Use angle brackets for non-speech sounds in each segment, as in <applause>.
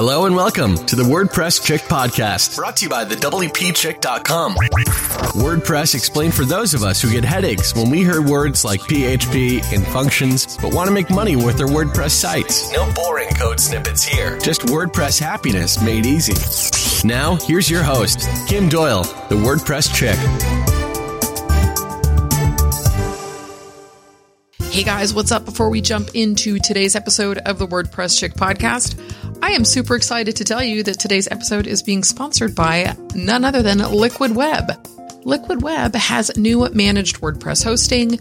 Hello and welcome to the WordPress Chick podcast, brought to you by the WPChick.com. WordPress explained for those of us who get headaches when we hear words like PHP and functions, but want to make money with their WordPress sites. No boring code snippets here, just WordPress happiness made easy. Now, here's your host, Kim Doyle, the WordPress Chick. Hey guys, what's up? Before we jump into today's episode of the WordPress Chick podcast, I am super excited to tell you that today's episode is being sponsored by none other than Liquid Web. Liquid Web has new managed WordPress hosting.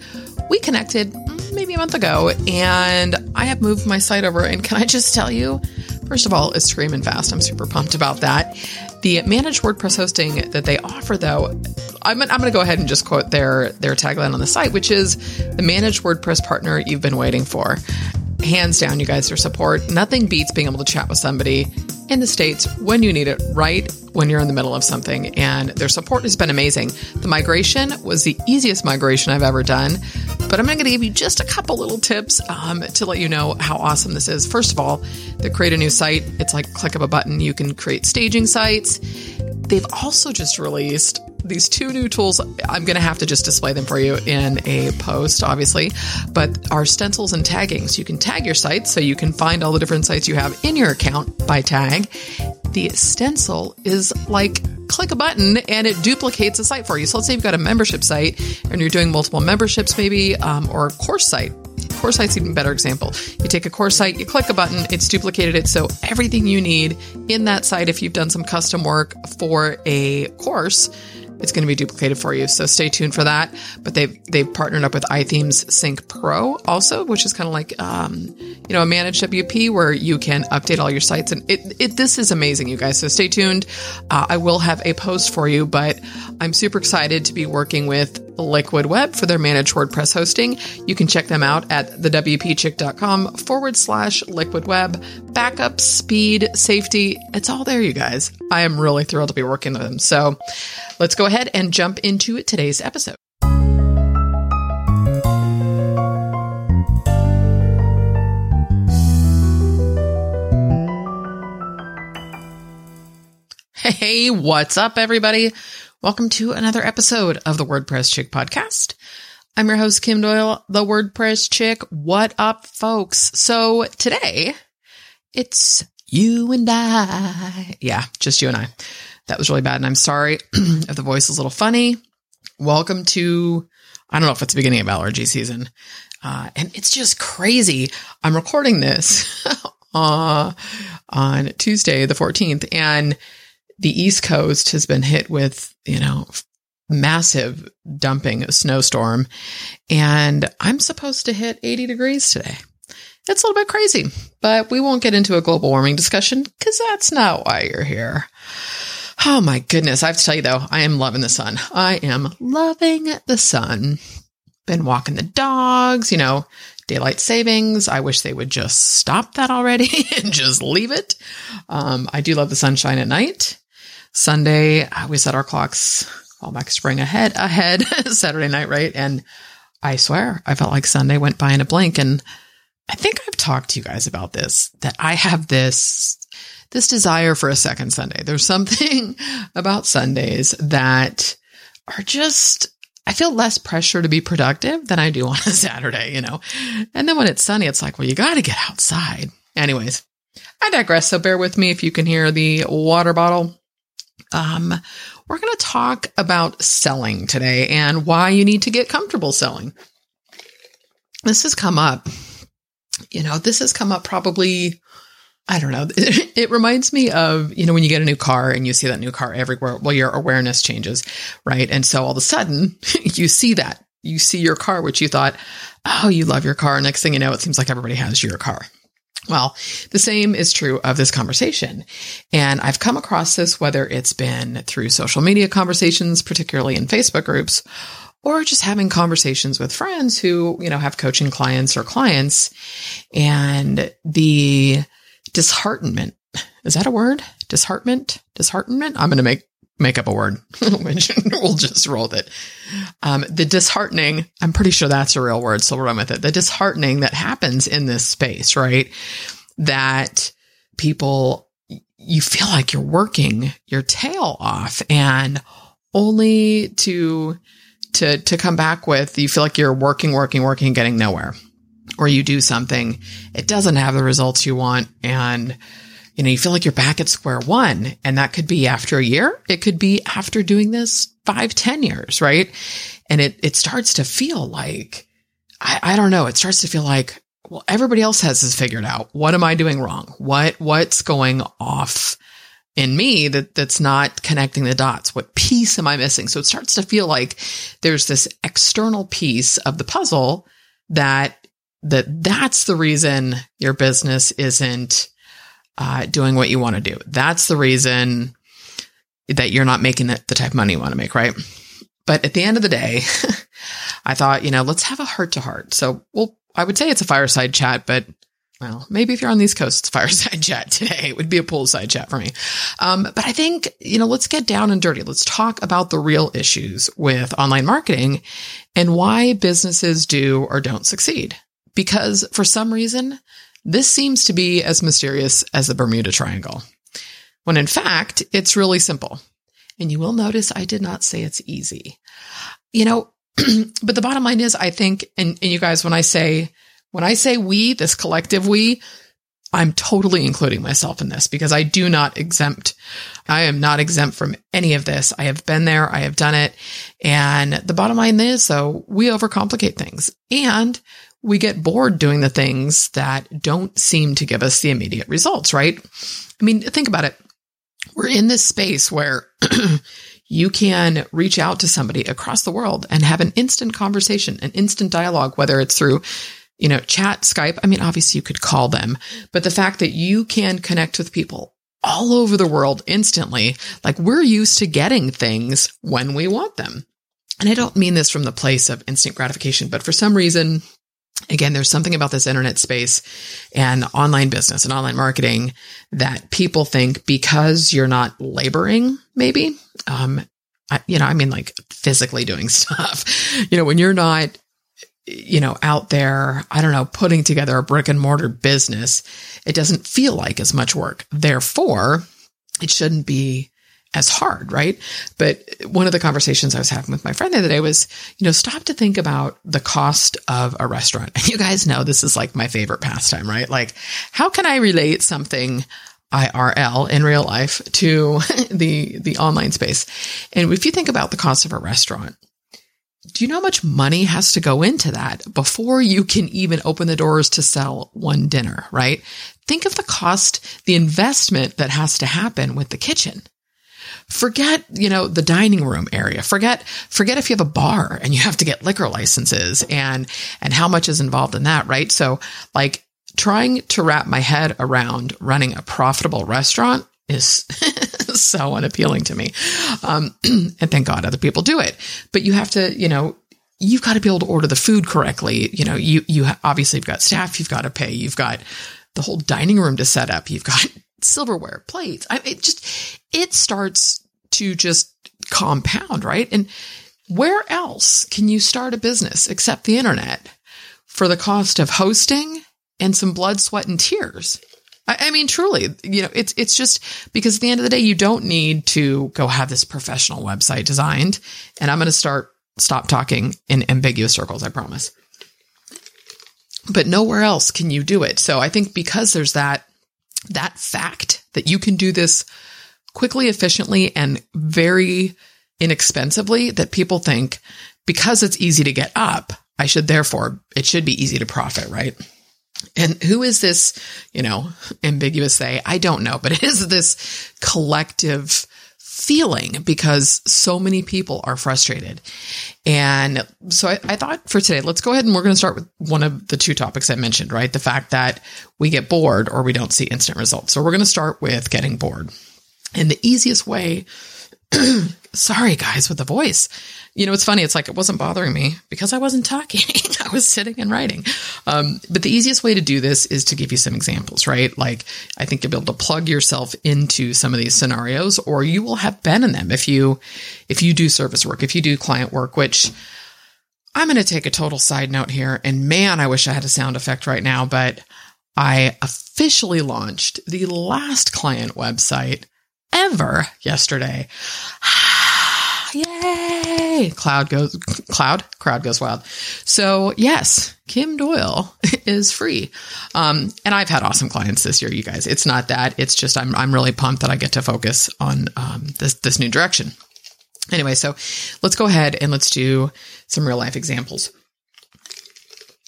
We connected mm, maybe a month ago and I have moved my site over. And can I just tell you, first of all, it's screaming fast. I'm super pumped about that. The managed WordPress hosting that they offer, though, I'm, I'm going to go ahead and just quote their their tagline on the site, which is the managed WordPress partner you've been waiting for. Hands down, you guys, their support. Nothing beats being able to chat with somebody in the States when you need it, right when you're in the middle of something. And their support has been amazing. The migration was the easiest migration I've ever done. But I'm going to give you just a couple little tips um, to let you know how awesome this is. First of all, they create a new site. It's like click of a button. You can create staging sites. They've also just released these two new tools. I'm going to have to just display them for you in a post, obviously, but are stencils and tagging. So you can tag your sites so you can find all the different sites you have in your account by tag. The stencil is like click a button and it duplicates a site for you. So let's say you've got a membership site and you're doing multiple memberships, maybe, um, or a course site. Course site's even better example. You take a course site, you click a button, it's duplicated it. So everything you need in that site, if you've done some custom work for a course, it's going to be duplicated for you. So stay tuned for that. But they've they've partnered up with iThemes Sync Pro also, which is kind of like um, you know a managed WP where you can update all your sites. And it, it this is amazing, you guys. So stay tuned. Uh, I will have a post for you, but I'm super excited to be working with Liquid Web for their managed WordPress hosting. You can check them out at thewpchick.com forward slash liquid web. Backup, speed, safety, it's all there, you guys. I am really thrilled to be working with them. So let's go ahead and jump into today's episode. Hey, what's up, everybody? Welcome to another episode of the WordPress Chick podcast. I'm your host, Kim Doyle, the WordPress Chick. What up, folks? So today it's you and I. Yeah, just you and I. That was really bad. And I'm sorry <clears throat> if the voice is a little funny. Welcome to, I don't know if it's the beginning of allergy season. Uh, and it's just crazy. I'm recording this <laughs> uh, on Tuesday, the 14th, and the East Coast has been hit with, you know, massive dumping snowstorm. And I'm supposed to hit 80 degrees today. It's a little bit crazy, but we won't get into a global warming discussion because that's not why you're here. Oh my goodness. I have to tell you though, I am loving the sun. I am loving the sun. Been walking the dogs, you know, daylight savings. I wish they would just stop that already <laughs> and just leave it. Um, I do love the sunshine at night. Sunday, uh, we set our clocks all back spring ahead, ahead <laughs> Saturday night, right? And I swear, I felt like Sunday went by in a blink. And I think I've talked to you guys about this, that I have this, this desire for a second Sunday. There's <laughs> something about Sundays that are just, I feel less pressure to be productive than I do on a <laughs> Saturday, you know? And then when it's sunny, it's like, well, you got to get outside. Anyways, I digress. So bear with me if you can hear the water bottle. Um, we're going to talk about selling today and why you need to get comfortable selling. This has come up, you know, this has come up probably, I don't know. It, <laughs> it, reminds me of, you know, when you get a new car and you see that new car everywhere, well, your awareness changes, right? And so all of a sudden <laughs> you see that. You see your car, which you thought, oh, you love your car. Next thing you know, it seems like everybody has your car. Well, the same is true of this conversation. And I've come across this whether it's been through social media conversations, particularly in Facebook groups, or just having conversations with friends who, you know, have coaching clients or clients and the disheartenment. Is that a word? Disheartenment? Disheartenment? I'm going to make make up a word, <laughs> which we'll just roll with it. Um, the disheartening, I'm pretty sure that's a real word, so we'll run with it. The disheartening that happens in this space, right? That people you feel like you're working your tail off and only to to to come back with you feel like you're working working working getting nowhere or you do something it doesn't have the results you want and you know you feel like you're back at square one and that could be after a year it could be after doing this five ten years right and it it starts to feel like I, I don't know it starts to feel like well, everybody else has this figured out. What am I doing wrong? What, what's going off in me that that's not connecting the dots? What piece am I missing? So it starts to feel like there's this external piece of the puzzle that, that that's the reason your business isn't uh, doing what you want to do. That's the reason that you're not making the, the type of money you want to make, right? But at the end of the day, <laughs> I thought, you know, let's have a heart to heart. So we'll I would say it's a fireside chat, but well, maybe if you're on the East Coast, it's <laughs> fireside chat today. It would be a poolside chat for me. Um, but I think, you know, let's get down and dirty. Let's talk about the real issues with online marketing and why businesses do or don't succeed. Because for some reason, this seems to be as mysterious as the Bermuda Triangle. When in fact, it's really simple. And you will notice I did not say it's easy. You know, <clears throat> but the bottom line is, I think, and, and you guys, when I say, when I say we, this collective we, I'm totally including myself in this because I do not exempt. I am not exempt from any of this. I have been there. I have done it. And the bottom line is, so we overcomplicate things and we get bored doing the things that don't seem to give us the immediate results, right? I mean, think about it. We're in this space where <clears throat> you can reach out to somebody across the world and have an instant conversation, an instant dialogue, whether it's through, you know, chat, Skype. I mean, obviously you could call them, but the fact that you can connect with people all over the world instantly, like we're used to getting things when we want them. And I don't mean this from the place of instant gratification, but for some reason, again, there's something about this internet space and online business and online marketing that people think because you're not laboring, maybe, um, I, you know, I mean, like physically doing <laughs> stuff, you know, when you're not, you know, out there, I don't know, putting together a brick and mortar business, it doesn't feel like as much work. Therefore, it shouldn't be as hard, right? But one of the conversations I was having with my friend the other day was, you know, stop to think about the cost of a restaurant. And <laughs> you guys know this is like my favorite pastime, right? Like, how can I relate something IRL in real life to <laughs> the the online space? And if you think about the cost of a restaurant, do you know how much money has to go into that before you can even open the doors to sell one dinner, right? Think of the cost, the investment that has to happen with the kitchen forget, you know, the dining room area. Forget, forget if you have a bar and you have to get liquor licenses and, and how much is involved in that, right? So like trying to wrap my head around running a profitable restaurant is <laughs> so unappealing to me. Um, <clears throat> and thank God other people do it, but you have to, you know, you've got to be able to order the food correctly. You know, you, you obviously you've got staff you've got to pay. You've got the whole dining room to set up. You've got silverware, plates. I, it just, it starts to just compound, right? And where else can you start a business except the internet for the cost of hosting and some blood, sweat, and tears? I, I mean, truly, you know, it's, it's just because at the end of the day, you don't need to go have this professional website designed. And I'm going to start, stop talking in ambiguous circles, I promise. But nowhere else can you do it. So I think because there's that that fact that you can do this quickly, efficiently, and very inexpensively that people think because it's easy to get up, I should therefore, it should be easy to profit, right? And who is this, you know, ambiguous say? I don't know, but <laughs> it is this collective feeling because so many people are frustrated. And so I, I, thought for today, let's go ahead and we're going to start with one of the two topics I mentioned, right? The fact that we get bored or we don't see instant results. So we're going to start with getting bored. And the easiest way <clears throat> sorry guys with the voice you know it's funny. It's like it wasn't bothering me because i wasn't talking. <laughs> I was sitting and writing. Um, but the easiest way to do this is to give you some examples right? Like i think you'll be able to plug yourself into some of these scenarios or you will have been in them if you if you do service work if you do client work which i'm going to take a total side note here. And man i wish i had a sound effect right now but i officially launched the last client website ever yesterday. <sighs> Yay! Cloud goes, cloud, crowd goes wild. So yes, Kim Doyle <laughs> is free. Um, and I've had awesome clients this year, you guys. It's not that. It's just, I'm, I'm really pumped that I get to focus on, um, this, this new direction. Anyway, so let's go ahead and let's do some real life examples.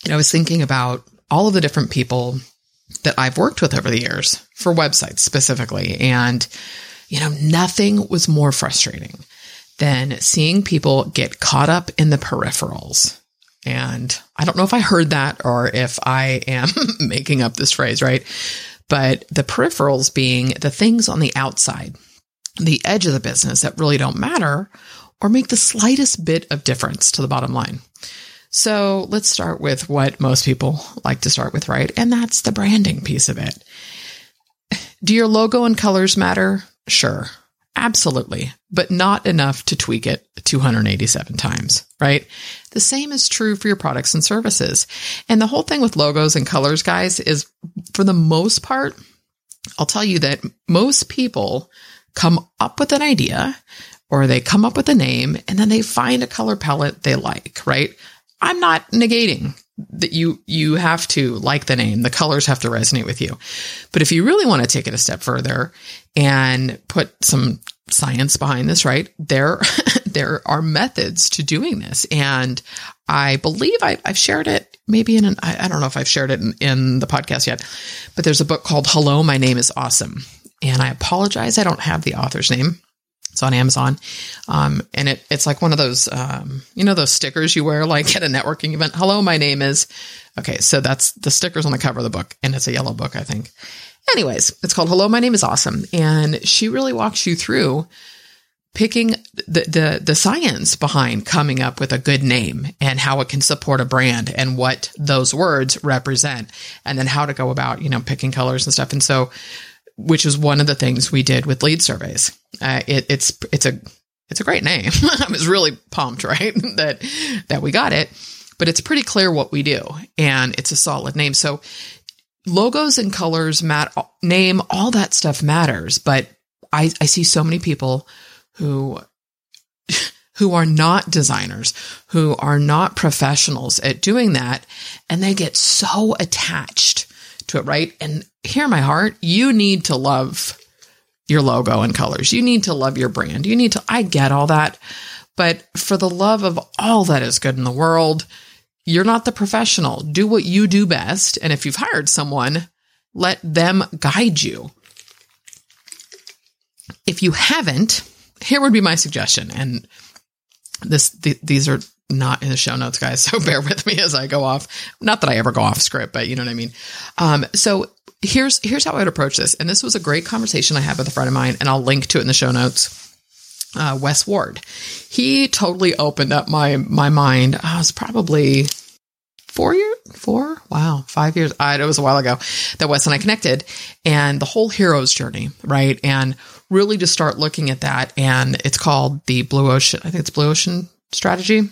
And I was thinking about all of the different people that I've worked with over the years for websites specifically. And, you know, nothing was more frustrating than seeing people get caught up in the peripherals. And I don't know if I heard that or if I am <laughs> making up this phrase, right? But the peripherals being the things on the outside, the edge of the business that really don't matter or make the slightest bit of difference to the bottom line. So let's start with what most people like to start with, right? And that's the branding piece of it. Do your logo and colors matter? Sure. Absolutely, but not enough to tweak it 287 times, right? The same is true for your products and services. And the whole thing with logos and colors, guys, is for the most part, I'll tell you that most people come up with an idea or they come up with a name and then they find a color palette they like, right? I'm not negating that you you have to like the name. The colors have to resonate with you. But if you really want to take it a step further and put some science behind this right there <laughs> there are methods to doing this. And i believe I, have shared it maybe in an I, I don't know if i've shared it in, in the podcast yet but there's a book called hello my name is awesome. And i apologize. I don't have the author's name it's on Amazon. Um, and it, it's like one of those, um, you know, those stickers you wear like <laughs> at a networking event. Hello, my name is. Okay. So that's the stickers on the cover of the book. And it's a yellow book, I think. Anyways, it's called Hello, my name is awesome. And she really walks you through picking the, the, the science behind coming up with a good name and how it can support a brand and what those words represent and then how to go about, you know, picking colors and stuff. And so which is one of the things we did with lead surveys. Uh, it, it's it's a it's a great name. <laughs> I was really pumped, <laughs> right, that that we got it. But it's pretty clear what we do, and it's a solid name. So logos and colors, mat- name, all that stuff matters. But I, I see so many people who <laughs> who are not designers, who are not professionals at doing that, and they get so attached to it, right? And hear my heart, you need to love your logo and colors. You need to love your brand. You need to, I get all that. But for the love of all that is good in the world, you're not the professional. Do what you do best. And if you've hired someone, let them guide you. If you haven't, here would be my suggestion. And this, th- these are not in the show notes, guys. <laughs> So bear with me as I go off. Not that I ever go off script, but you know what I mean. Um, so here's here's how I would approach this. And this was a great conversation I had with a friend of mine, and I'll link to it in the show notes. Uh, Wes Ward, he totally opened up my my mind. I was probably four years, four, wow, five years. I, it was a while ago that Wes and I connected, and the whole hero's journey, right? And really to start looking at that, and it's called the Blue Ocean. I think it's Blue Ocean strategy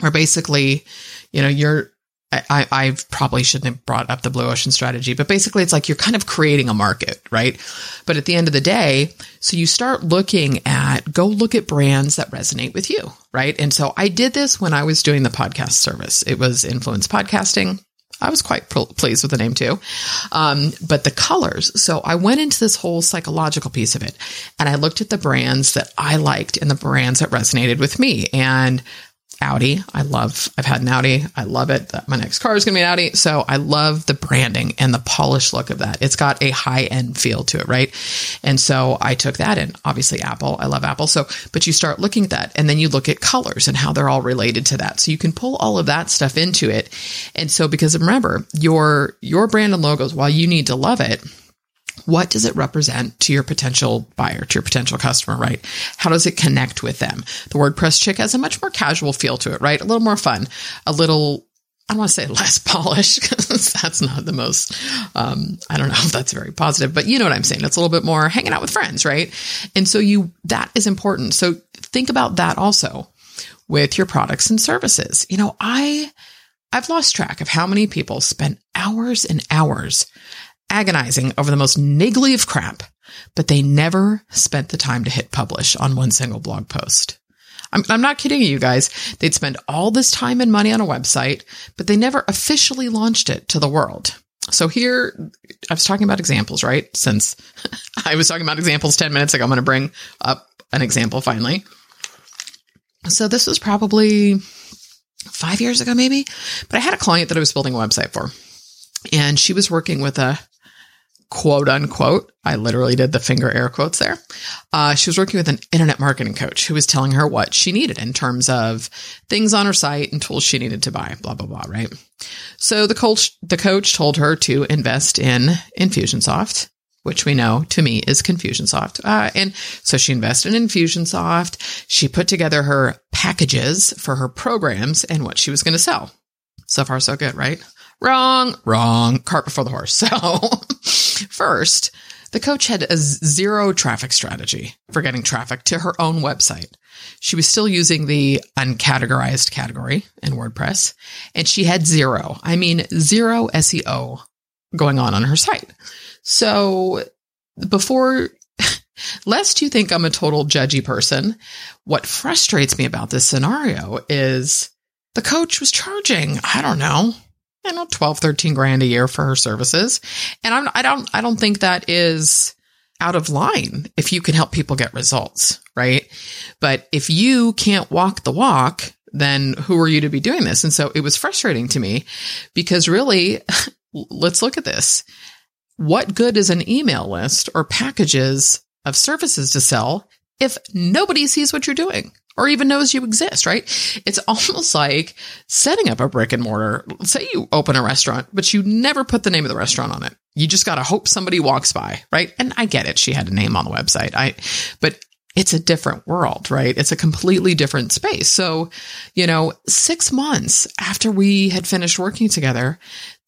where basically, you know, you're, I, I probably shouldn't have brought up the blue ocean strategy, but basically it's like you're kind of creating a market, right? But at the end of the day, so you start looking at, go look at brands that resonate with you, right? And so I did this when I was doing the podcast service. It was influence podcasting. I was quite pleased with the name too. Um, but the colors. So I went into this whole psychological piece of it and I looked at the brands that I liked and the brands that resonated with me. And Audi. I love, I've had an Audi. I love it. My next car is going to be an Audi. So I love the branding and the polished look of that. It's got a high end feel to it, right? And so I took that in. Obviously, Apple. I love Apple. So, but you start looking at that and then you look at colors and how they're all related to that. So you can pull all of that stuff into it. And so, because remember, your, your brand and logos, while you need to love it, what does it represent to your potential buyer, to your potential customer, right? How does it connect with them? The WordPress chick has a much more casual feel to it, right? A little more fun, a little I don't want to say less <laughs> polished because that's not the most, um, I don't know if that's very positive, but you know what I'm saying. It's a little bit more hanging out with friends, right? And so you, that is important. So think about that also with your products and services. You know, I, I've lost track of how many people spend hours and hours agonizing over the most niggly of crap, but they never spent the time to hit publish on one single blog post. I'm, I'm not kidding you guys. They'd spend all this time and money on a website, but they never officially launched it to the world. So here, I was talking about examples, right? Since <laughs> I was talking about examples 10 minutes ago, I'm going to bring up an example finally. So this was probably five years ago, maybe, but I had a client that I was building a website for and she was working with a quote unquote, I literally did the finger air quotes there. Uh, she was working with an internet marketing coach who was telling her what she needed in terms of things on her site and tools she needed to buy, blah, blah, blah, right? So the coach, the coach told her to invest in Infusionsoft, which we know to me is Confusionsoft. Uh, and so she invested in Infusionsoft. She put together her packages for her programs and what she was going to sell. So far, so good, right? Wrong, wrong, cart before the horse. <laughs> So first, the coach had a zero traffic strategy for getting traffic to her own website. She was still using the uncategorized category in WordPress and she had zero, I mean, zero SEO going on on her site. So before, <laughs> lest you think I'm a total judgy person, what frustrates me about this scenario is the coach was charging, I don't know, you know, 12, 13 grand a year for her services. And I'm, I don't, I don't think that is out of line if you can help people get results, right? But if you can't walk the walk, then who are you to be doing this? And so it was frustrating to me because really, <laughs> let's look at this. What good is an email list or packages of services to sell if nobody sees what you're doing? or even knows you exist, right? It's <laughs> almost like setting up a brick and mortar. Say you open a restaurant, but you never put the name of the restaurant on it. You just got to hope somebody walks by, right? And I get it. She had a name on the website. I, but it's a different world, right? It's a completely different space. So, you know, six months after we had finished working together,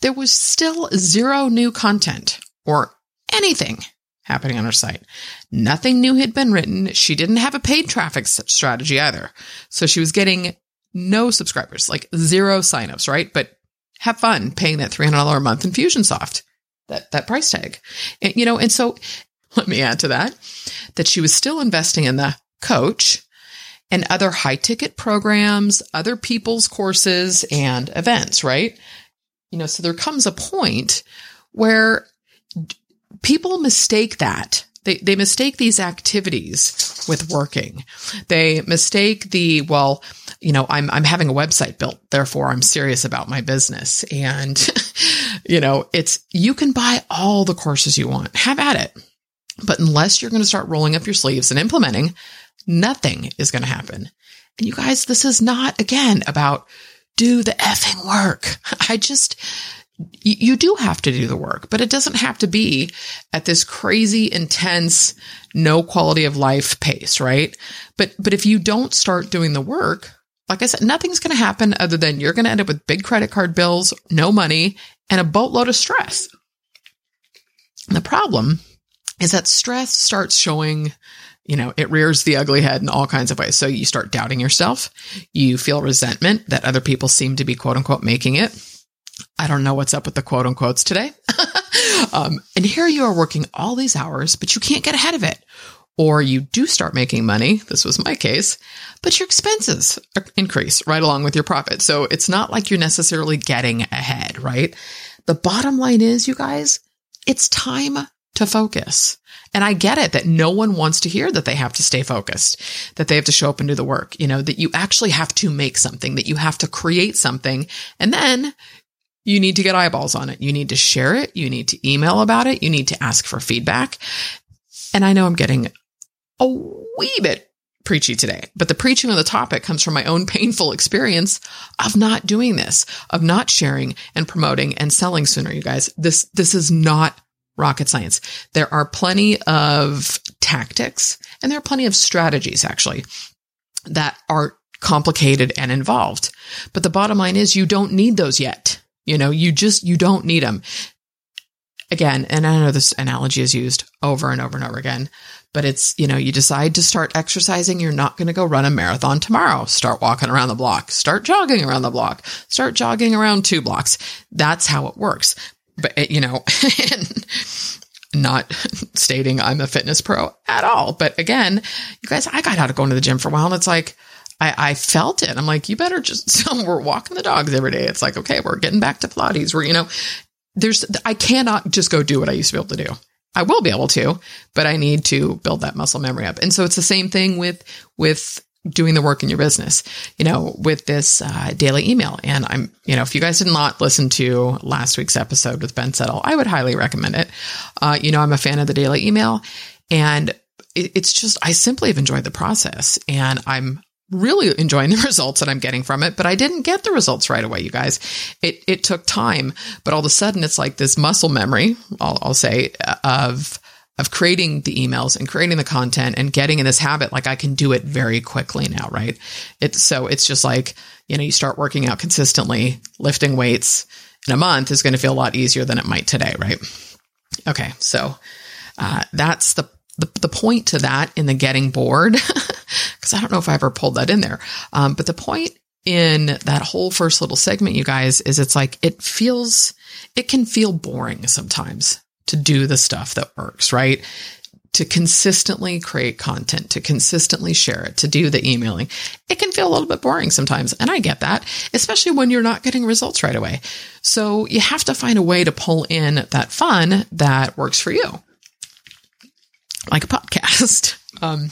there was still zero new content or anything happening on her site. Nothing new had been written. She didn't have a paid traffic strategy either. So she was getting no subscribers, like zero signups, right? But have fun paying that $300 a month Infusionsoft, that, that price tag. And, you know, and so <laughs> let me add to that, that she was still investing in the coach and other high ticket programs, other people's courses and events, right? You know, so there comes a point where people mistake that. They, they mistake these activities with working. They mistake the, well, you know, I'm, I'm having a website built. Therefore, I'm serious about my business. And, <laughs> you know, it's, you can buy all the courses you want. Have at it. But unless you're going to start rolling up your sleeves and implementing, nothing is going to happen. And you guys, this is not, again, about do the effing work. <laughs> I just, you do have to do the work, but it doesn't have to be at this crazy, intense, no quality of life pace, right? But, but if you don't start doing the work, like I said, nothing's going to happen other than you're going to end up with big credit card bills, no money, and a boatload of stress. And the problem is that stress starts showing, you know, it rears the ugly head in all kinds of ways. So you start doubting yourself. You feel resentment that other people seem to be quote unquote making it I don't know what's up with the quote unquotes today. <laughs> um, and here you are working all these hours, but you can't get ahead of it. Or you do start making money. This was my case, but your expenses increase right along with your profit. So it's not like you're necessarily getting ahead, right? The bottom line is, you guys, it's time to focus. And I get it that no one wants to hear that they have to stay focused, that they have to show up and do the work, you know, that you actually have to make something, that you have to create something. And then you need to get eyeballs on it. You need to share it. You need to email about it. You need to ask for feedback. And I know I'm getting a wee bit preachy today, but the preaching of the topic comes from my own <laughs> painful experience of not doing this, of not sharing and promoting and selling sooner. You guys, this, this is not rocket science. There are plenty of tactics and there are plenty of strategies actually that are complicated and involved. But the bottom line is you don't need those yet. You know, you just, you don't need them. Again, and I know this analogy is used over and over and over again, but it's, you know, you decide to start exercising. You're not going to go run a marathon tomorrow. Start walking around the block, start jogging around the block, start jogging around two blocks. That's how it works. but it, you know, <laughs> not stating I'm a fitness pro at all. But again, you guys, I got out of going to the gym for a while and it's like, I, I felt it. I'm like, you better just, <laughs> we're walking the dogs every day. It's like, okay, we're getting back to Pilates. We're, you know, there's, I cannot just go do what I used to be able to do. I will be able to, but I need to build that muscle memory up. And so it's the same thing with, with doing the work in your business, you know, with this uh, daily email. And I'm, you know, if you guys did not listen to last week's episode with Ben Settle, I would highly recommend it. Uh, you know, I'm a fan of the daily email and it, it's just, I simply have enjoyed the process and I'm really enjoying the <laughs> results that I'm getting from it, but I didn't get the results right away, you guys. It, it took time, but all of a sudden it's like this muscle memory, I'll, I'll say, of, of creating the emails and creating the content and getting in this habit, like I can do it very quickly now, right? It's so it's just like, you know, you start working out consistently, lifting weights in a month is going to feel a lot easier than it might today, right? Okay. So, uh, that's the, the, the point to that in the getting bored. <laughs> Cause I don't know if I ever pulled that in there. Um, but the point in that whole first little segment, you guys, is it's like, it feels, it can feel boring sometimes to do the stuff that works, right? To consistently create content, to consistently share it, to do the emailing. It can feel a little bit boring sometimes. And I get that, especially when you're not getting results right away. So you have to find a way to pull in that fun that works for you. Like a podcast. <laughs> Um,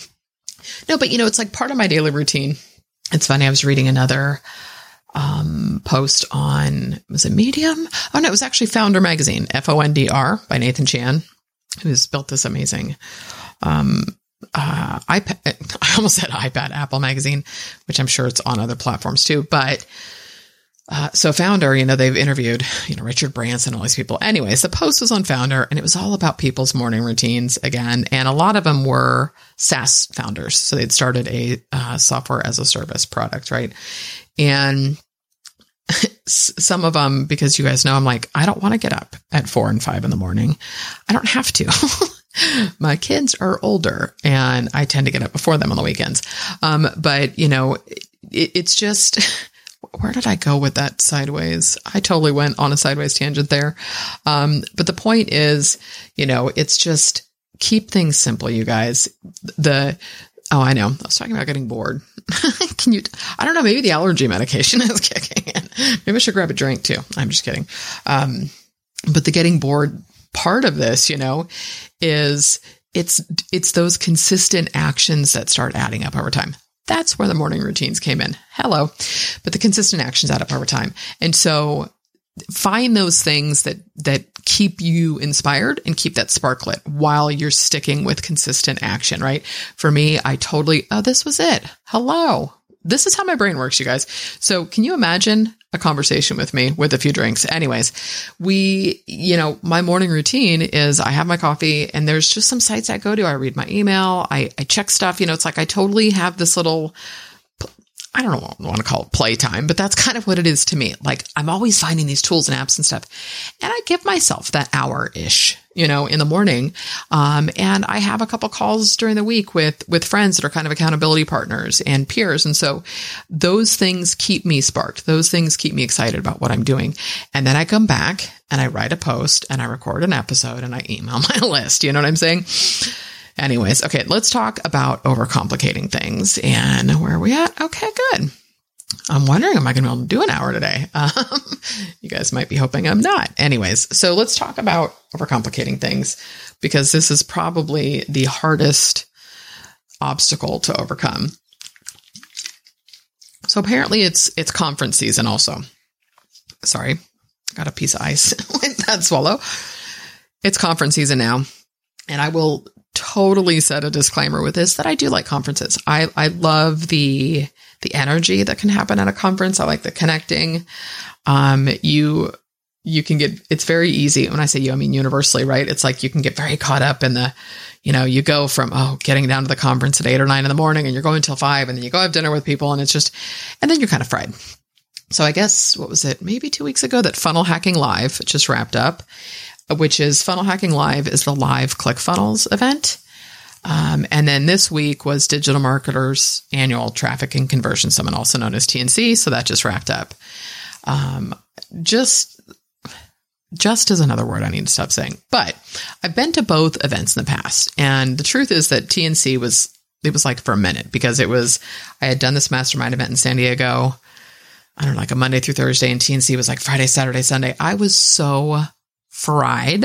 no, but you know, it's like part of my daily routine. It's funny. I was reading another um, post on was it Medium? Oh no, it was actually Foundr Magazine, F O N D R by Nathan Chan, who's built this amazing um, uh, iPad. <laughs> I almost said iPad, Apple Magazine, which I'm sure it's on other platforms too. But uh, so Foundr, you know, they've interviewed, you know, Richard Branson, all these people. Anyways, the post was on Foundr and it was all about people's morning routines again. And a lot of them were SaaS founders. So they'd started a uh, software as a service product, right? And <laughs> some of them, because you guys know, I'm like, I don't want to get up at four and five in the morning. I don't have to. <laughs> My kids are older and I tend to get up before them on the weekends. Um, but you know, it, it's just, <laughs> where did I go with that sideways? I totally went on a sideways tangent there. Um, but the point is, you know, it's just keep things simple, you guys. The, oh, I know. I was talking about getting bored. <laughs> Can you? I don't know. Maybe the allergy medication <laughs> is kicking in. Maybe I should grab a drink too. I'm just kidding. Um, but the getting bored part of this, you know, is it's it's those consistent actions that start adding up over time. That's where the morning routines came in. Hello, but the consistent actions add up over time, and so find those things that that keep you inspired and keep that spark lit while you're sticking with consistent action, right? For me, I totally, oh, this was it. Hello. This is how my brain works, you guys. So can you imagine a conversation with me with a few drinks? Anyways, we, you know, my morning routine is I have my coffee and there's just some sites I go to. I read my email. I, I check stuff. You know, it's like I totally have this little I don't know, what I want to call it playtime, but that's <laughs> kind of what it is to me. Like I'm always finding these tools and apps and stuff. And I give myself that hour ish, you know, in the morning. Um, and I have a couple calls during the week with, with friends that are kind of accountability partners and peers. And so those things keep me sparked. Those things keep me excited about what I'm doing. And then I come back and I write a post and I record an episode and I email <laughs> my list. You know what I'm saying? Anyways, okay, let's talk about overcomplicating things. And where are we at? Okay, good. I'm wondering, am I going to be able to do an hour today? <laughs> Um, you guys might be hoping I'm not. Anyways, so let's talk about overcomplicating things because this is probably the hardest obstacle to overcome. So apparently it's it's conference season also. Sorry, got a piece of ice <laughs> with that swallow. It's conference season now. And I will totally set a disclaimer with this that I do like conferences. I, I love the the energy that can happen at a conference. I like the connecting. Um, you you can get it's very easy when I say you, I mean universally, right? It's like you can get very caught up in the, you know, you go from oh, getting down to the conference at eight or nine in the morning and you're going till five, and then you go have dinner with people, and it's just and then you're kind of fried. So I guess what was it? Maybe two weeks ago that Funnel Hacking Live just wrapped up which is Funnel Hacking Live is the live ClickFunnels event. Um, and then this week was DigitalMarketer's Annual Traffic and Conversion Summit, also known as TNC. So that just wrapped up. Um, just just is another word I need to stop saying. But I've been to both events in the past. And the truth is that TNC was, it was like for a minute because it was, I had done this mastermind event in San Diego. I don't know, like a Monday through Thursday, and TNC was like Friday, Saturday, Sunday. I was so fried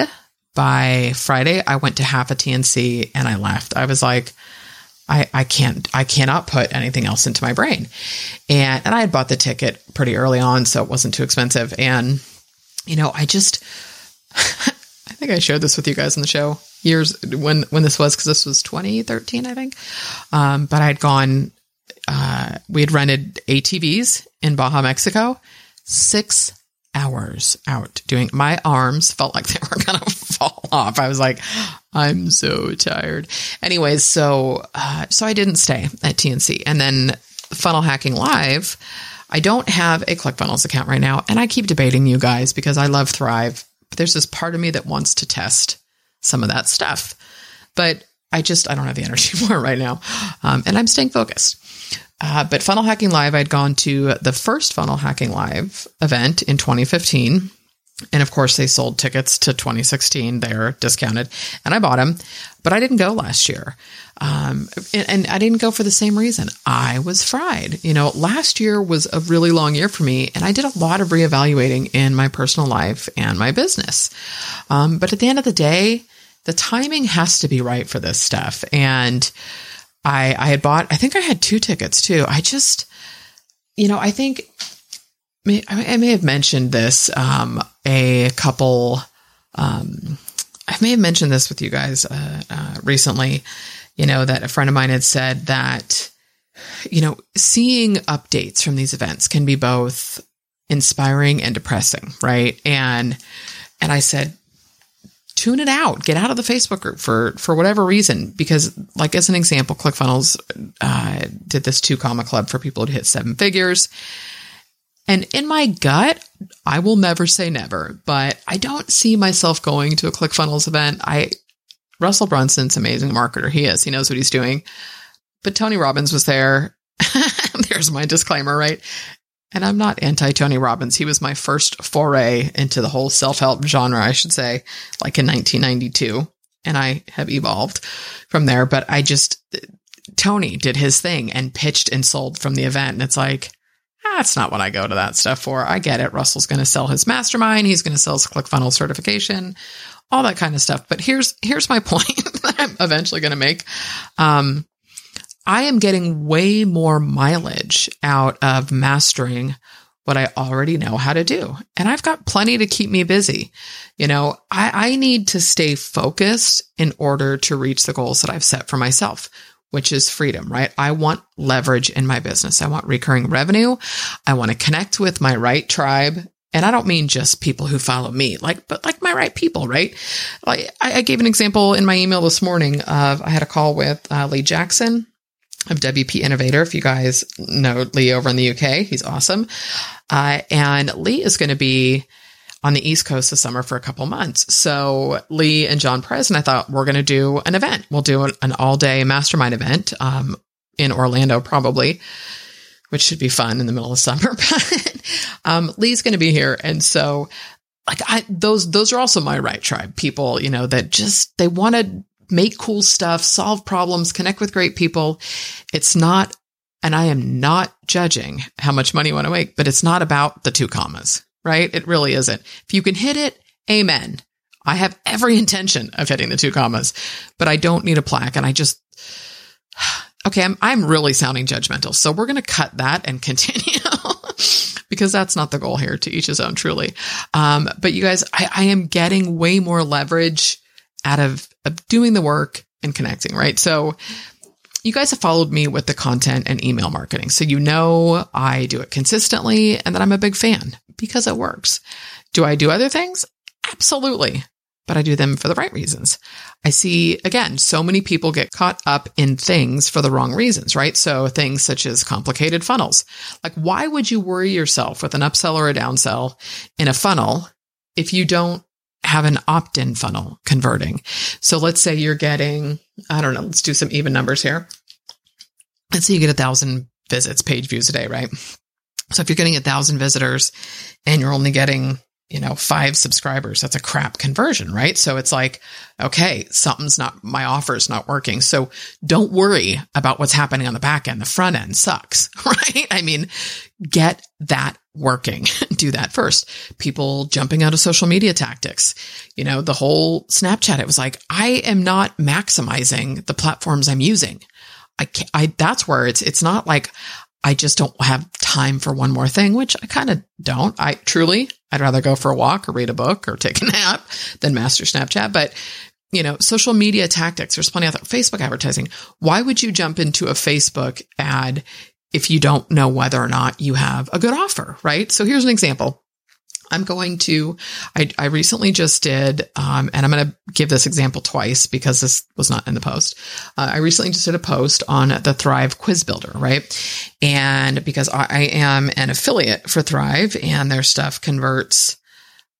by Friday. I went to half a TNC and I left. I was like, I, I can't, I cannot put anything else into my brain. And, and I had bought the ticket pretty early on, so it wasn't too expensive. And, you know, I just, <laughs> I think I shared this with you guys in the show years when, when this was, cause this was 2013, I think. Um, but I had gone, uh, we had rented ATVs in Baja, Mexico, six hours out doing my arms felt like they were <laughs> going to fall off. I was like, I'm so tired. Anyways, so, uh, so I didn't stay at TNC and then funnel hacking live. I don't have a ClickFunnels account right now. And I keep debating you guys because I love Thrive. But there's this part of me that wants to test some of that stuff, but I just, I don't have the <laughs> energy for it right now. Um, and I'm staying focused. Uh, but Funnel Hacking Live, I'd gone to the first Funnel Hacking Live event in 2015. And of course, they sold tickets to 2016. They're discounted. And I bought them, but I didn't go last year. Um, and, and, I didn't go for the same reason. I was fried. You know, last year was a really long year for me, and I did a lot of reevaluating in my personal life and my business. Um, but at the end of the day, the timing has to be right for this stuff. And I, I had bought, I think I had two tickets too. I just, you know, I think I may have mentioned this, um, a couple, um, I may have mentioned this with you guys, uh, uh, recently, you know, that a friend of mine had said that, you know, seeing updates from these events can be both inspiring and depressing, right? And, and I said, tune it out. Get out of the Facebook group for for whatever reason. Because, like as an example, ClickFunnels uh, did this two comma club for people to hit seven figures. And in my gut, I will never say never, but I don't see myself going to a ClickFunnels event. I Russell Brunson's amazing marketer. He is. He knows what he's doing. But Tony Robbins was there. <laughs> There's my disclaimer, right? And I'm not anti Tony Robbins. He was my first foray into the whole self help genre, I should say, like in 1992. And I have evolved from there. But I just, Tony did his thing and pitched and sold from the event. And it's like, that's not what I go to that stuff for. I get it. Russell's going to sell his mastermind. He's going to sell his ClickFunnels certification, all that kind of stuff. But here's, here's my <laughs> point that I'm eventually going to make. Um, I am getting way more mileage out of mastering what I already know how to do. And I've got plenty to keep me busy. You know, I, I need to stay focused in order to reach the goals that I've set for myself, which is freedom, right? I want leverage in my business. I want recurring revenue. I want to connect with my right tribe. And I don't mean just people who follow me, like, but like my right people, right? Like I, gave an example in my email this morning of I had a call with uh, Lee Jackson of WP Innovator. If you guys know Lee over in the UK, he's awesome. Uh, and Lee is going to be on the East Coast this summer for a couple months. So Lee and John Perez and I thought we're going to do an event. We'll do an, all day mastermind event um, in Orlando, probably, which should be fun in the middle of summer. <laughs> But um, Lee's going to be here, and so like I those those are also my right tribe people. You know that just they want to make cool stuff, solve problems, connect with great people. It's not, and I am not judging how much money you want to make, but it's not about the two commas, right? It really isn't. If you can hit it, amen. I have every <laughs> intention of hitting the two commas, but I don't need a plaque. And I just, <sighs> okay, I'm, I'm really sounding judgmental. So we're going to cut that and <laughs> continue. because that's not the goal here to each his own truly. Um, but you guys, I, I am getting way more leverage out of, of doing the work and connecting, right? So you guys have followed me with the content and email marketing. So you know I do it consistently and that I'm a big fan because it works. Do I do other things? Absolutely. But I do them for the right reasons. I see, again, so many people get caught up in things for the wrong reasons, right? So things such as complicated funnels. Like, why would you worry yourself with an upsell or a downsell in a funnel if you don't have an opt in funnel converting. So let's say you're getting, I don't know, let's do some even numbers here. Let's say you get a thousand visits, page views a day, right? So if you're getting a thousand visitors and you're only getting, you know, five subscribers. That's a crap conversion, right? So it's like, okay, something's not, my offer is not working. So don't worry about what's happening on the back end. The front end sucks, <laughs> right? I mean, get that working. <laughs> Do that first. People jumping out of social media tactics. You know, the whole Snapchat, it was like, I am not maximizing the platforms I'm using. I can't, I, that's where it's, it's not like I just don't have time for one more thing, which I kind of don't. I truly, I'd rather go for a walk or read a book or take a <laughs> nap than master Snapchat. But, you know, social media tactics, there's plenty of Facebook advertising. Why would you jump into a Facebook ad if you don't know whether or not you have a good offer, right? So here's an example. I'm going to, I, I recently just did, um, and I'm going to give this example twice because this was not in the post. Uh, I recently just did a post on the Thrive Quiz Builder, right? And because I, I am an affiliate for Thrive and their stuff converts,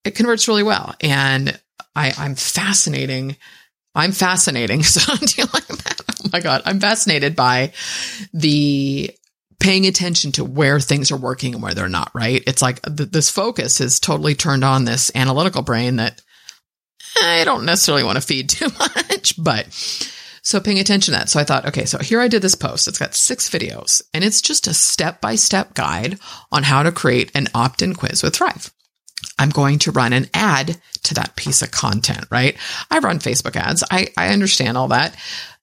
it converts really well. And I, I'm fascinating. I'm fascinating. <laughs> So do you like that? Oh my God. I'm fascinated by the paying attention to where things are working and where they're not, right? It's like th- this focus is totally turned on this analytical brain that I don't necessarily want to feed <laughs> too much, but so paying attention to that. So I thought, okay, so here I did this post. It's got six videos and it's just a step by step guide on how to create an opt in quiz with Thrive. I'm going to run an ad to that piece of content, right? I run Facebook ads. I, I understand all that.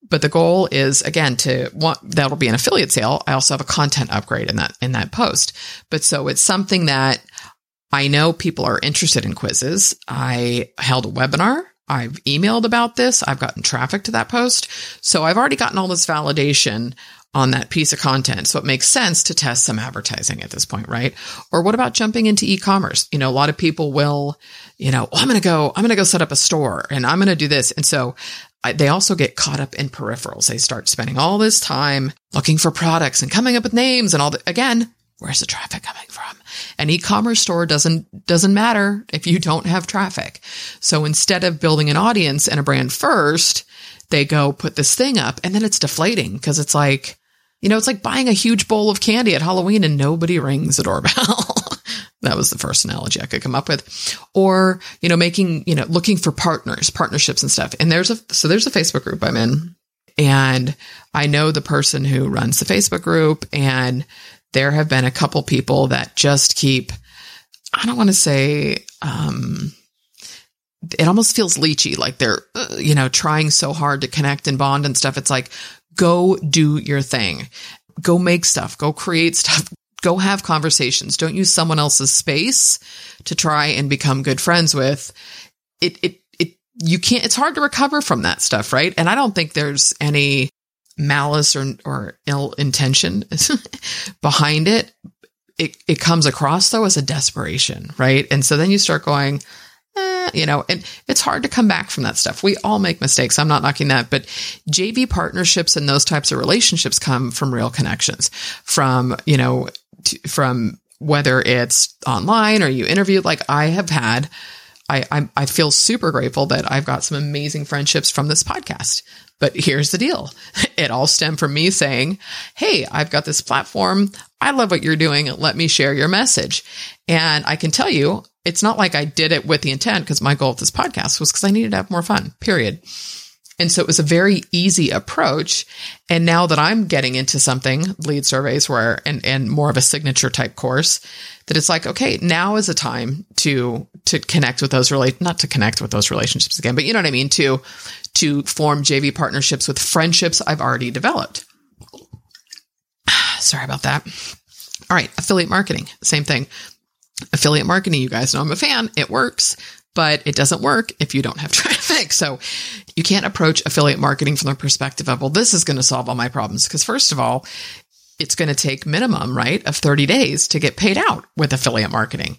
But the goal is again to want that'll be an affiliate sale. I also have a content upgrade in that in that post. But so it's something that I know people are interested in quizzes. I held a webinar. I've emailed about this. I've gotten traffic to that post. So I've already gotten all this validation on that piece of content. So it makes sense to test some advertising at this point, right? Or what about jumping into e-commerce? You know, a lot of people will, you know, oh, I'm going to go, I'm going to go set up a store and I'm going to do this. And so I, they also get caught up in peripherals. They start spending all this time looking for products and coming up with names and all the, again, where's the traffic coming from? An e-commerce store doesn't, doesn't matter if you don't have traffic. So instead of building an audience and a brand first, they go put this thing up and then it's deflating because it's like, you know, it's like buying a huge bowl of candy at Halloween and nobody rings the doorbell. <laughs> That was the first analogy I could come up with. Or, you know, making, you know, looking for partners, partnerships and stuff. And there's a, so there's a Facebook group I'm in and I know the person who runs the Facebook group and there have been a couple people that just keep, I don't want to say, um, it almost feels leechy, like they're, uh, you know, trying so hard to connect and bond and stuff. It's like, go do your thing. Go make stuff, go create <laughs> stuff, go have conversations. Don't use someone else's space to try and become good friends with. It, it, it, you can't, it's hard to recover from that stuff, right? And I don't think there's any malice or, or ill intention <laughs> behind it. It, it comes across though as a desperation, right? And so then you start going, eh, you know, and it's hard to come back from that stuff. We all make mistakes. I'm not knocking that, but JV partnerships and those types of relationships come from real connections, from, you know, to, from whether it's online or you interview. Like I have had, I, I, I feel super grateful that I've got some amazing friendships from this podcast. But here's the deal. <laughs> It all stemmed from me saying, Hey, I've got this platform. I love what you're doing. Let me share your message. And I can tell you, it's not like I did it with the intent because my goal with this podcast was because I needed to have more fun, period. And so it was a very easy approach. And now that I'm getting into something, lead surveys where, and, and more of a signature type course, that it's like, okay, now is a time to, to connect with those relate, not to connect with those relationships again, but you know what I mean? To, to form JV partnerships with friendships I've already developed. <sighs> Sorry about that. All right. Affiliate marketing, same thing. Affiliate marketing, you guys know I'm a fan. It works but it doesn't work if you don't have <laughs> traffic. So you can't approach affiliate marketing from the perspective of, well, this is going to solve all my problems. Because first of all, it's going to take minimum, right, of 30 days to get paid out with affiliate marketing.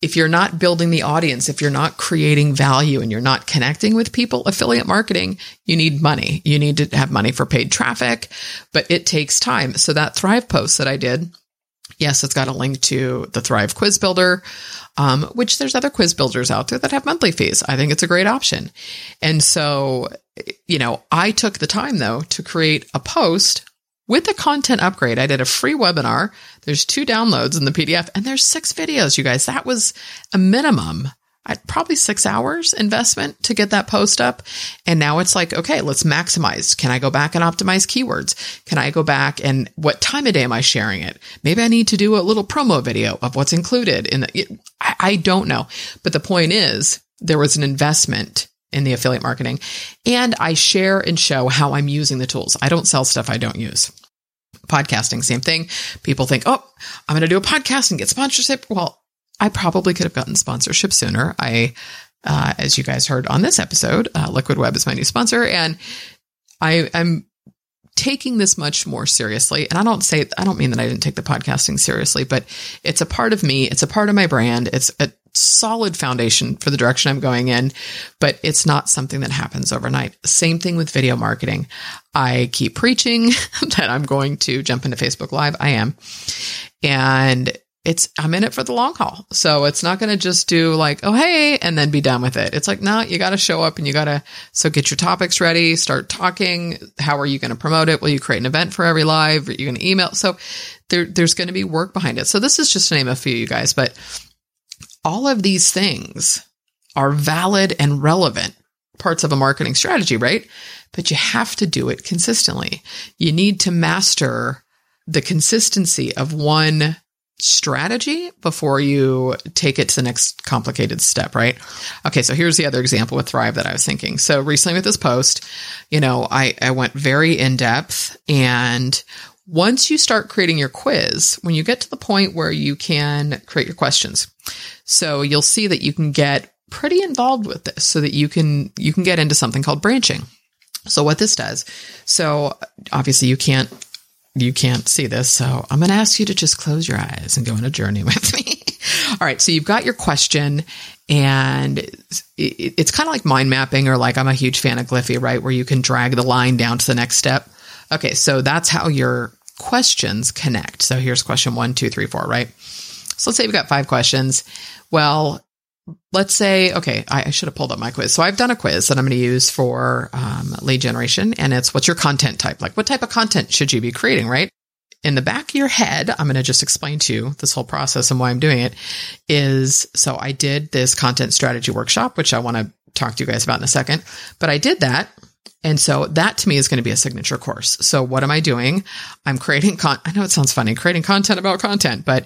If you're not building the audience, if you're not creating value and you're not connecting with people, affiliate marketing, you need money. You need to have money for paid traffic, but it takes time. So that Thrive post that I did, yes, it's got a link to the Thrive quiz builder um, which there's other quiz builders out there that have monthly fees. I think it's a great option. And so, you know, I took the time though to create a post with the content upgrade, I did a free webinar. There's two downloads in the PDF and there's six videos, you guys. That was a minimum. Probably six hours investment to get that post up. And now it's like, okay, let's maximize. Can I go back and optimize keywords? Can I go back and what time of day am I sharing it? Maybe I need to do a little promo video of what's included in the, I, I don't know. But the point is there was an investment in the affiliate marketing and I share and show how I'm using the tools. I don't sell stuff I don't use. Podcasting, same thing. People think, oh, I'm going to do a podcast and get sponsorship. Well, I probably could have gotten sponsorship sooner. I, uh, as you guys heard on this episode, uh, Liquid Web is my new sponsor, and I am taking this much more seriously. And I don't say I don't mean that I didn't take the podcasting seriously, but it's a part of me. It's a part of my brand. It's a solid foundation for the direction I'm going in, but it's not something that happens overnight. Same thing with video marketing. I keep preaching <laughs> that I'm going to jump into Facebook Live. I am. And it's I'm in it for the long haul. So it's not going to just do like, oh hey, and then be done with it. It's like, no, you got to show up and you got to so get your topics ready, start talking. How are you going to promote it? Will you create an event for every live? Are you going to email? So there there's going to be work behind it. So this is just to name a few, you guys, but all of these things are valid and relevant parts of a marketing strategy, right? But you have to do it consistently. You need to master the consistency of one strategy before you take it to the next complicated step, right? Okay, so here's the other example with Thrive that I was thinking. So recently with this post, you know, I, I went very in depth and once you start creating your quiz, when you get to the point where you can create your questions, so you'll see that you can get pretty involved with this so that you can you can get into something called branching. So what this does, so obviously you can't you can't see this, so I'm going to ask you to just close your eyes and go on a journey <laughs> with me. All right, so you've got your question, and it's kind of like mind mapping, or like I'm a huge fan of Gliffy, right, where you can drag the line down to the next step. Okay, so that's how your questions connect. So here's question one, two, three, four, right? So let's say we've got five questions. Well, let's say, okay, I, I, should have pulled up my quiz. So I've done a quiz that I'm going to use for um, lead generation, and it's what's your content type? Like, what type of content should you be creating, right? In the back of your head, I'm going to just explain to you this whole process and why I'm doing it. Is so I did this content strategy workshop, which I want to talk to you guys about in a second, but I did that. And so that to me is going to be a signature course. So what am I doing? I'm creating con- I know it sounds funny, creating content about content, but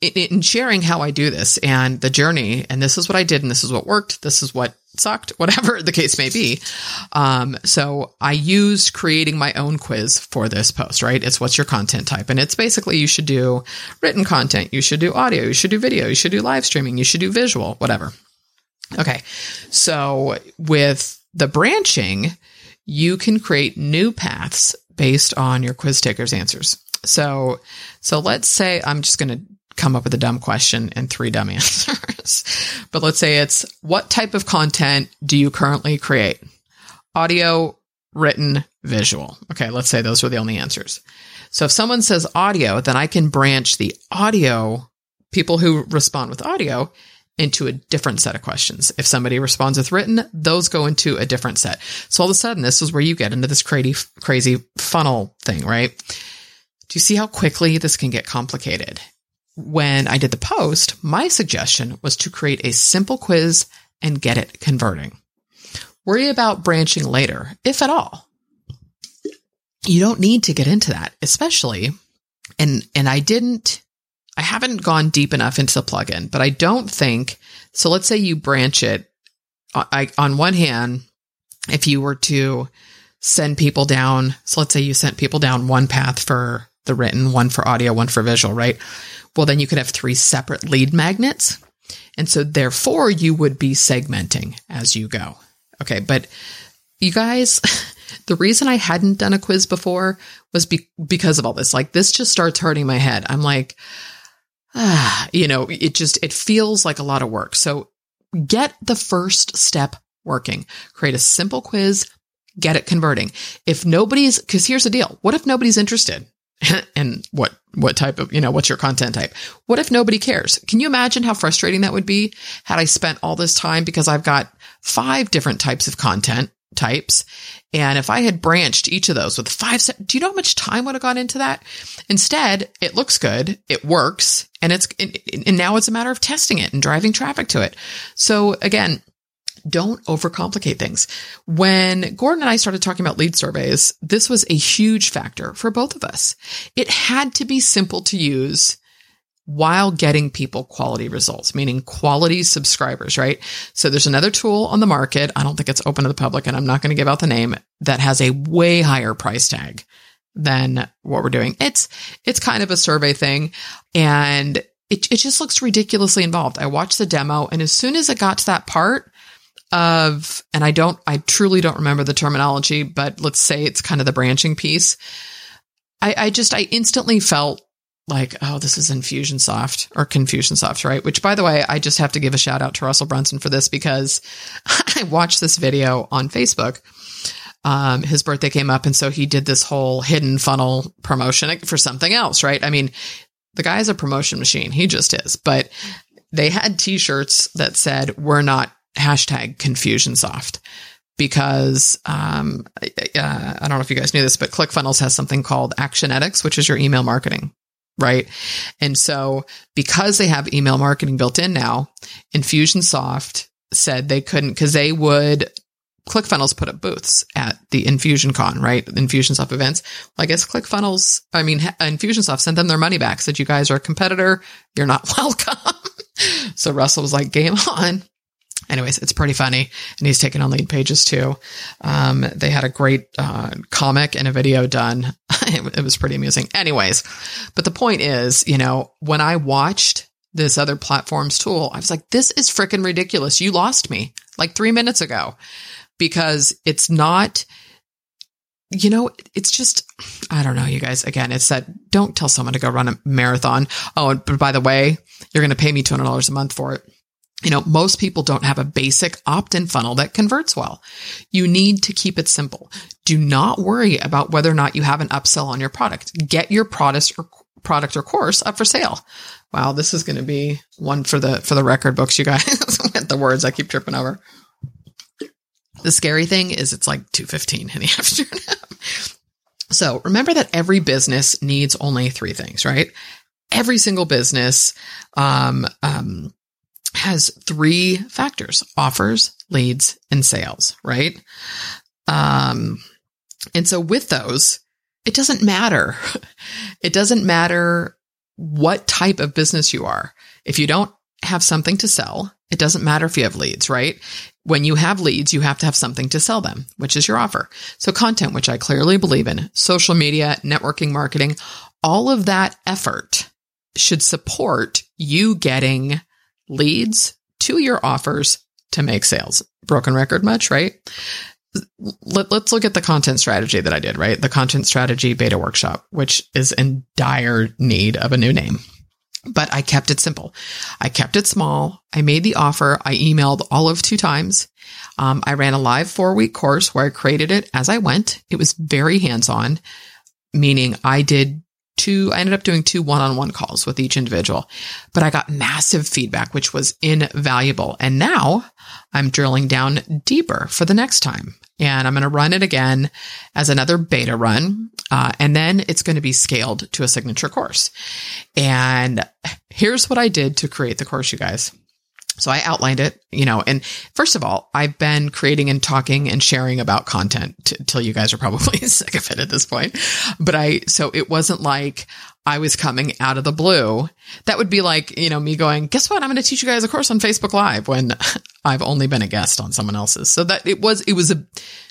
in sharing how I do this and the journey, and this is what I did, and this is what worked, this is what sucked, whatever <laughs> the case may be. Um, so I used creating my own quiz for this post, right? It's what's your content type? And it's basically you should do written content, you should do audio, you should do video, you should do live streaming, you should do visual, whatever. Okay. So with the branching, you can create new paths based on your quiz taker's answers. So, so let's say I'm just going to come up with a dumb question and three dumb <laughs> answers. but let's say it's what type of content do you currently create? Audio, written, visual. Okay, let's say those were the only answers. So if someone says audio, then I can branch the audio people who respond with audio into a different set of questions. If somebody responds with written, those go into a different set. So all of a sudden, this is where you get into this crazy, crazy funnel thing, right? Do you see how quickly this can get complicated? when I did the post, my suggestion was to create a simple quiz and get it converting. Worry about branching later, if at all. You don't need to get into that, especially, and, and I didn't, I haven't gone deep enough into the plugin, but I don't think, so let's say you branch it. Uh, I, on one hand, if you were to send people down, so let's say you sent people down one path for the written, one for audio, one for visual, right? well, then you could have three separate lead magnets. And so therefore you would be segmenting as you go. Okay. But you guys, <laughs> the reason I hadn't done a quiz before was be- because of all this. Like this just starts hurting my head. I'm like, ah, you know, it just, it feels like a lot of work. So get the first step working. Create a simple quiz, get it converting. If nobody's, cause here's the deal. What if nobody's interested? <laughs> and what what type of you know what's your content type what if nobody cares can you imagine how frustrating that would be had i spent all this time because i've got five different types of content types. And if I had branched each of those with five, do you know how much time would have gone into that? Instead, it looks good. It works. And it's, and now it's a matter of testing it and driving traffic to it. So again, don't overcomplicate things. When Gordon and I started talking about lead surveys, this was a huge factor for both of us. It had to be simple to use while getting people quality results, meaning quality subscribers, right? So there's another tool on the market. I don't think it's open to the public and I'm not going to give out the name that has a way higher price tag than what we're doing. It's, it's kind of a survey thing and it, it just looks ridiculously involved. I watched the demo and as soon as it got to that part of, and I don't, I truly don't remember the terminology, but let's say it's kind of the branching piece. I, I just, I instantly felt like, oh, this is Infusionsoft or Confusionsoft, right? Which, by the way, I just have to give a shout out to Russell Brunson for this because <laughs> I watched this video on Facebook. Um, his birthday came up, and so he did this whole hidden funnel promotion for something else, right? I mean, the guy is a promotion machine. He just is. But they had t shirts that said, we're not hashtag Confusionsoft because um, uh, I don't know if you guys knew this, but ClickFunnels has something called Actionetics, which is your email marketing right? And so because they have email marketing built in now, Infusionsoft said they couldn't because they would ClickFunnels put up booths at the InfusionCon, right? Infusionsoft events. Well, I guess ClickFunnels, I mean, Infusionsoft sent them their money back, said you guys are a competitor. You're not <laughs> welcome. so Russell was like, game on anyways, it's pretty funny. And he's taken on Leadpages too. Um, they had a great uh, comic and a video done. <laughs> it, it was pretty amusing. Anyways, but the point is, you know, when I watched this other platform's tool, I was like, this is freaking ridiculous. You lost me like three minutes ago because it's not, you know, it's just, I don't know, you guys. Again, it's that don't tell someone to go run a marathon. Oh, but by the way, you're going to pay me $200 a month for it you know, most people don't have a basic opt-in funnel that converts well. You need to keep it simple. Do not worry about whether or not you have an upsell on your product. Get your product or product or course up for sale. Wow, this is going to be one for the for the record books, you guys. <laughs> the words I keep tripping over. The scary thing is it's like 2:15 in the <laughs> afternoon. so, remember that every business needs only 3 things, right? Every single business um, um, has three factors offers, leads, and sales, right? Um, and so with those, it doesn't matter. <laughs> It doesn't matter what type of business you are. If you don't have something to sell, it doesn't matter if you have leads, right? When you have leads, you have to have something to sell them, which is your offer. So content, which I clearly believe in, social media, networking marketing, all of that effort should support you getting leads to your offers to make sales. Broken record much, right? Let, us look at the content strategy that I did, right? The content strategy beta workshop, which is in dire need of a new name. But I kept it simple. I kept it small. I made the offer. I emailed all of two times. Um, I ran a live four week course where I created it as I went. It was very hands on, meaning I did two, I ended up doing two one on one calls with each individual, but I got massive feedback, which was invaluable. And now I'm drilling down deeper for the next time. And I'm going to run it again as another beta run. Uh, and then it's going to be scaled to a signature course. And here's what I did to create the course, you guys. So I outlined it, you know, and first of all, I've been creating and talking and sharing about content t- till you guys are probably <laughs> sick of it at this point. But I, so it wasn't like I was coming out of the blue. That would be like, you know, me going, guess what? I'm going to teach you guys a course on Facebook Live when <laughs> I've only been a guest on someone else's. So that it was, it was a,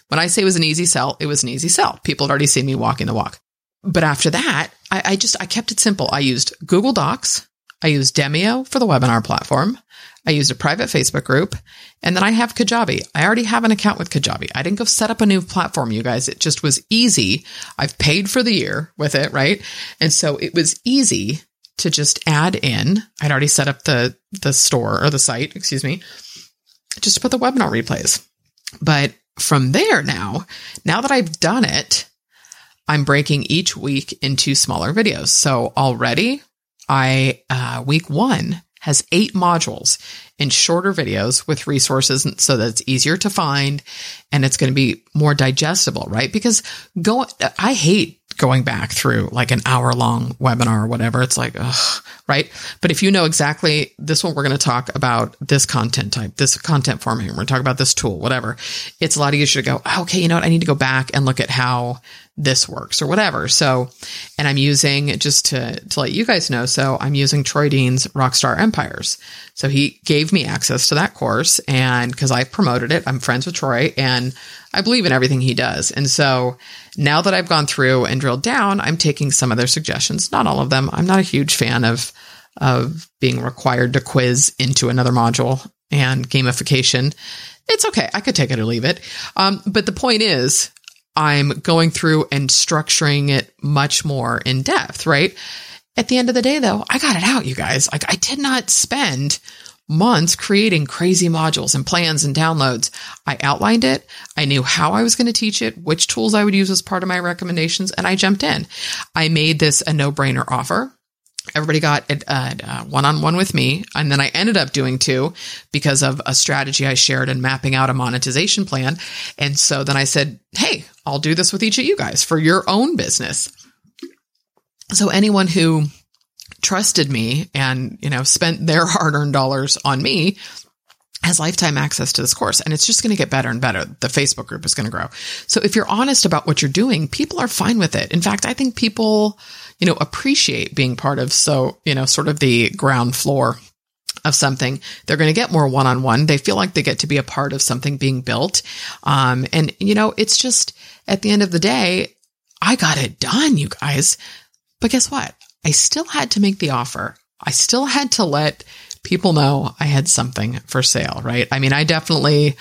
when I say it was an easy sell, it was an easy sell. People had already seen me walking the walk. But after that, I, I just, I kept it simple. I used Google Docs. I use Demio for the webinar platform. I used a private Facebook group and then I have Kajabi. I already have an account with Kajabi. I didn't go set up a new platform, you guys. It just was easy. I've paid for the year with it, right? And so it was easy to just add in. I'd already set up the, the store or the site, excuse me, just to put the webinar replays. But from there now, now that I've done it, I'm breaking each week into smaller videos. So already I, uh, week one has eight modules in shorter videos with resources so that it's easier to find and it's going to be more digestible, right? Because go, I hate going back through like an hour long webinar or whatever. It's like, ugh, right? But if you know exactly this one, we're going to talk about this content type, this content format, we're going to talk about this tool, whatever. It's a lot easier to go, ah, okay, you know what? I need to go back and look at how this works or whatever. So, and I'm using it just to, to let you guys know. So I'm using Troy Dean's Rockstar Empires. So he gave me access to that course and because I promoted it, I'm friends with Troy and I believe in everything he does. And so now that I've gone through and drilled down, I'm taking some of their suggestions, not all of them. I'm not a huge fan of, of being required to quiz into another module and gamification. It's okay. I could take it or leave it. Um, but the point is, I'm going through and structuring it much more in depth, right? At the end of the day, though, I got it out, you guys. Like, I did not spend months creating crazy modules and plans and downloads. I outlined it. I knew how I was going to teach it, which tools I would use as part of my recommendations, and I jumped in. I made this a no brainer offer everybody got a uh, uh, one on one with me. And then I ended up doing two because of a strategy I shared and mapping out a monetization plan. And so then I said, Hey, I'll do this with each of you guys for your own business. So anyone who trusted me and, you know, spent their <laughs> hard earned dollars on me has lifetime access to this course and it's just going to get better and better. The Facebook group is going to grow. So if you're honest about what you're doing, people are fine with it. In fact, I think people, you know, appreciate being part of so, you know, sort of the ground floor of something. They're going to get more one on one. They feel like they get to be a part of something being built. Um, and, you know, it's just at the end of the day, I got it done, you guys. But guess what? I still had to make the offer. I still had to let people know I had something for sale, right? I mean, I definitely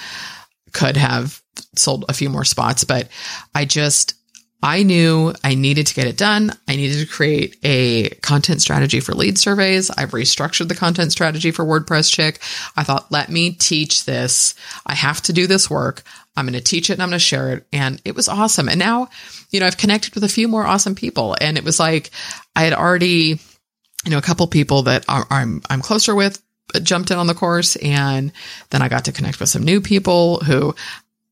could have sold a few more spots, but I just, I knew I needed to get it done. I needed to create a content strategy for lead surveys. I've restructured the content strategy for WordPress Chick. I thought, let me teach this. I have to do this work. I'm going to teach it and I'm going to share it. And it was awesome. And now, you know, I've connected with a few more awesome people. And it was like I had already, you know, a couple people that I'm, I'm closer with jumped in on the course. And then I got to connect with some new people who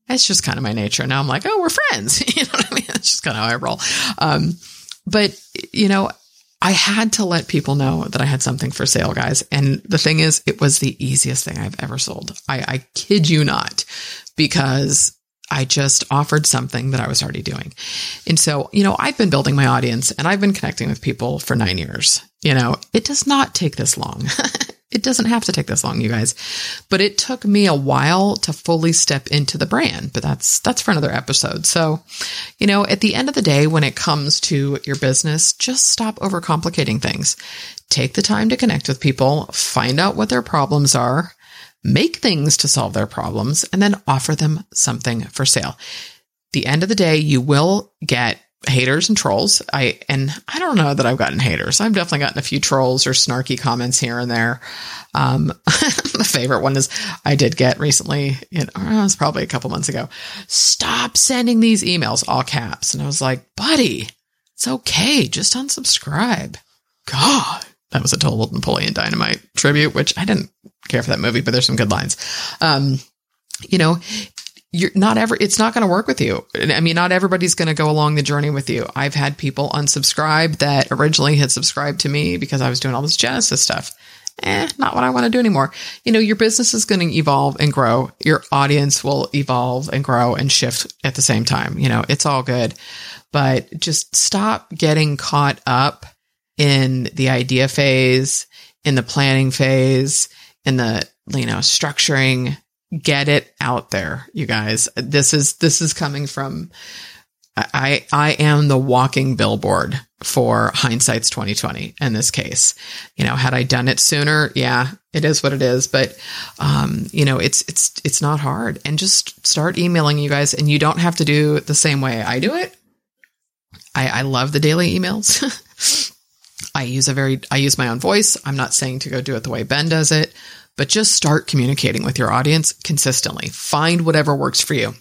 it's just kind of my nature. Now I'm like, oh, we're friends. <laughs> you know what I mean? That's just kind of how I roll. Um, but you know, I had to let people know that I had something for sale, guys. And the thing is, it was the easiest thing I've ever sold. I, I kid you not, because I just offered something that I was already doing. And so, you know, I've been building my audience and I've been connecting with people for nine years. You know, it does not take this long. <laughs> It doesn't have to take this long, you guys. But it took me a while to fully step into the brand, but that's that's for another episode. So, you know, at the end of the day when it comes to your business, just stop overcomplicating things. Take the time to connect with people, find out what their problems are, make things to solve their problems, and then offer them something for sale. The end of the day, you will get haters and trolls. I and I don't know that I've gotten haters. I've definitely gotten a few trolls or snarky comments here and there. Um, <laughs> the favorite one is I did get recently. It was probably a couple months ago. Stop sending these emails, all caps. And I was like, buddy, it's okay. Just unsubscribe. God, that was a total Napoleon Dynamite tribute, which I didn't care for that movie, but there's some good lines. Um, you know, you're not ever, it's not going to work with you. I mean, not everybody's going to go along the journey with you. I've had people unsubscribe that originally had subscribed to me because I was doing all this Genesis stuff. Eh, not what I want to do anymore. You know, your business is going to evolve and grow. Your audience will evolve and grow and shift at the same time. You know, it's all good, but just stop getting caught up in the idea phase, in the planning phase, in the, you know, structuring get it out there, you guys. This is this is coming from I I am the walking billboard for hindsight's 2020 in this case. You know, had I done it sooner, yeah, it is what it is, but um, you know, it's it's it's not hard and just start emailing you guys and you don't have to do it the same way I do it. I I love the daily emails. <laughs> I use a very I use my own voice. I'm not saying to go do it the way Ben does it, but just start communicating with your audience consistently. Find whatever works for you.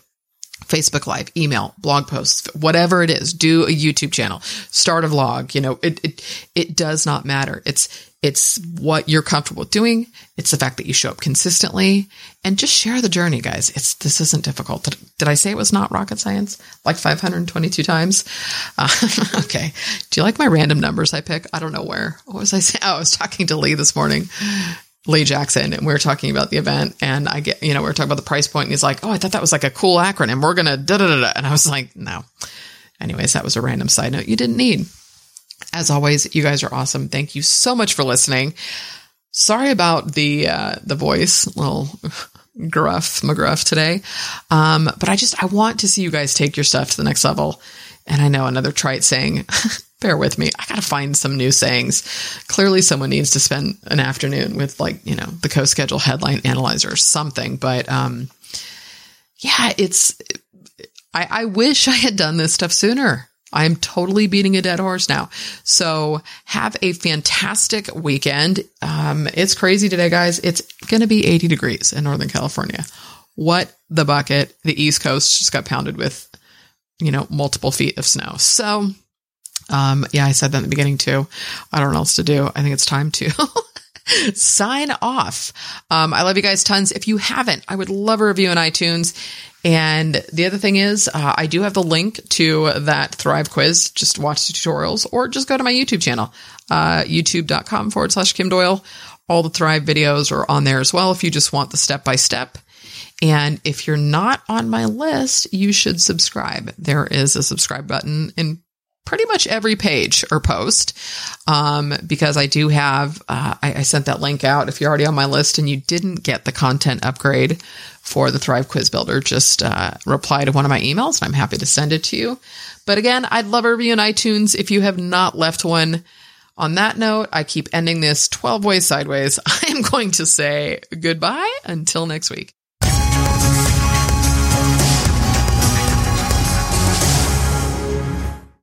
Facebook Live, email, blog posts, whatever it is, do a YouTube channel, start a vlog. You know, it, it, it does not matter. It's, it's what you're comfortable doing. It's the fact that you show up consistently and just share the journey, guys. It's, this isn't difficult. Did, did I say it was not rocket science? Like 522 times? Uh, <laughs> okay. Do you like my random numbers I pick? I don't know where. What was I saying? Oh, I was talking to Lee this morning Lee Jackson, and we were talking about the event, and I get, you know, we are talking about the price point, and he's like, "Oh, I thought that was like a cool acronym. We're gonna da da da da," and I was like, "No." Anyways, that was a random side note you didn't need. As always, you guys are awesome. Thank you so much for listening. Sorry about the uh, the voice, little <laughs> gruff McGruff today, um, but I just I want to see you guys take your stuff to the next level. And I know another trite saying <laughs> bear with me. I got to find some new sayings. Clearly, someone needs to spend an afternoon with, like, you know, the CoSchedule headline analyzer or something. But um, yeah, it's, I, I wish I had done this stuff sooner. I'm totally beating a dead horse now. So have a fantastic weekend. Um, it's crazy today, guys. It's going to be 80 degrees in Northern California. What the bucket? The East Coast just got pounded with, you know, multiple feet of snow. So um, yeah, I said that in the beginning too. I don't know what else to do. I think it's time to <laughs> sign off. Um, I love you guys tons. If you haven't, I would love a review on iTunes. And the other thing is, uh, I do have the link to that Thrive quiz. Just watch the tutorials or just go to my YouTube channel, uh, youtube.com forward slash Kim Doyle. All the Thrive videos are on there as well if you just want the step by step. And if you're not on my list, you should subscribe. There is a subscribe button in pretty much every page or post um, because I do have, uh, I, I, sent that link out. If you're already on my list and you didn't get the content upgrade for the Thrive Quiz Builder, just uh, reply to one of my emails and I'm happy to send it to you. But again, I'd love a review on iTunes if you have not left one. On that note, I keep ending this 12 ways sideways. <laughs> I am going to say goodbye until next week.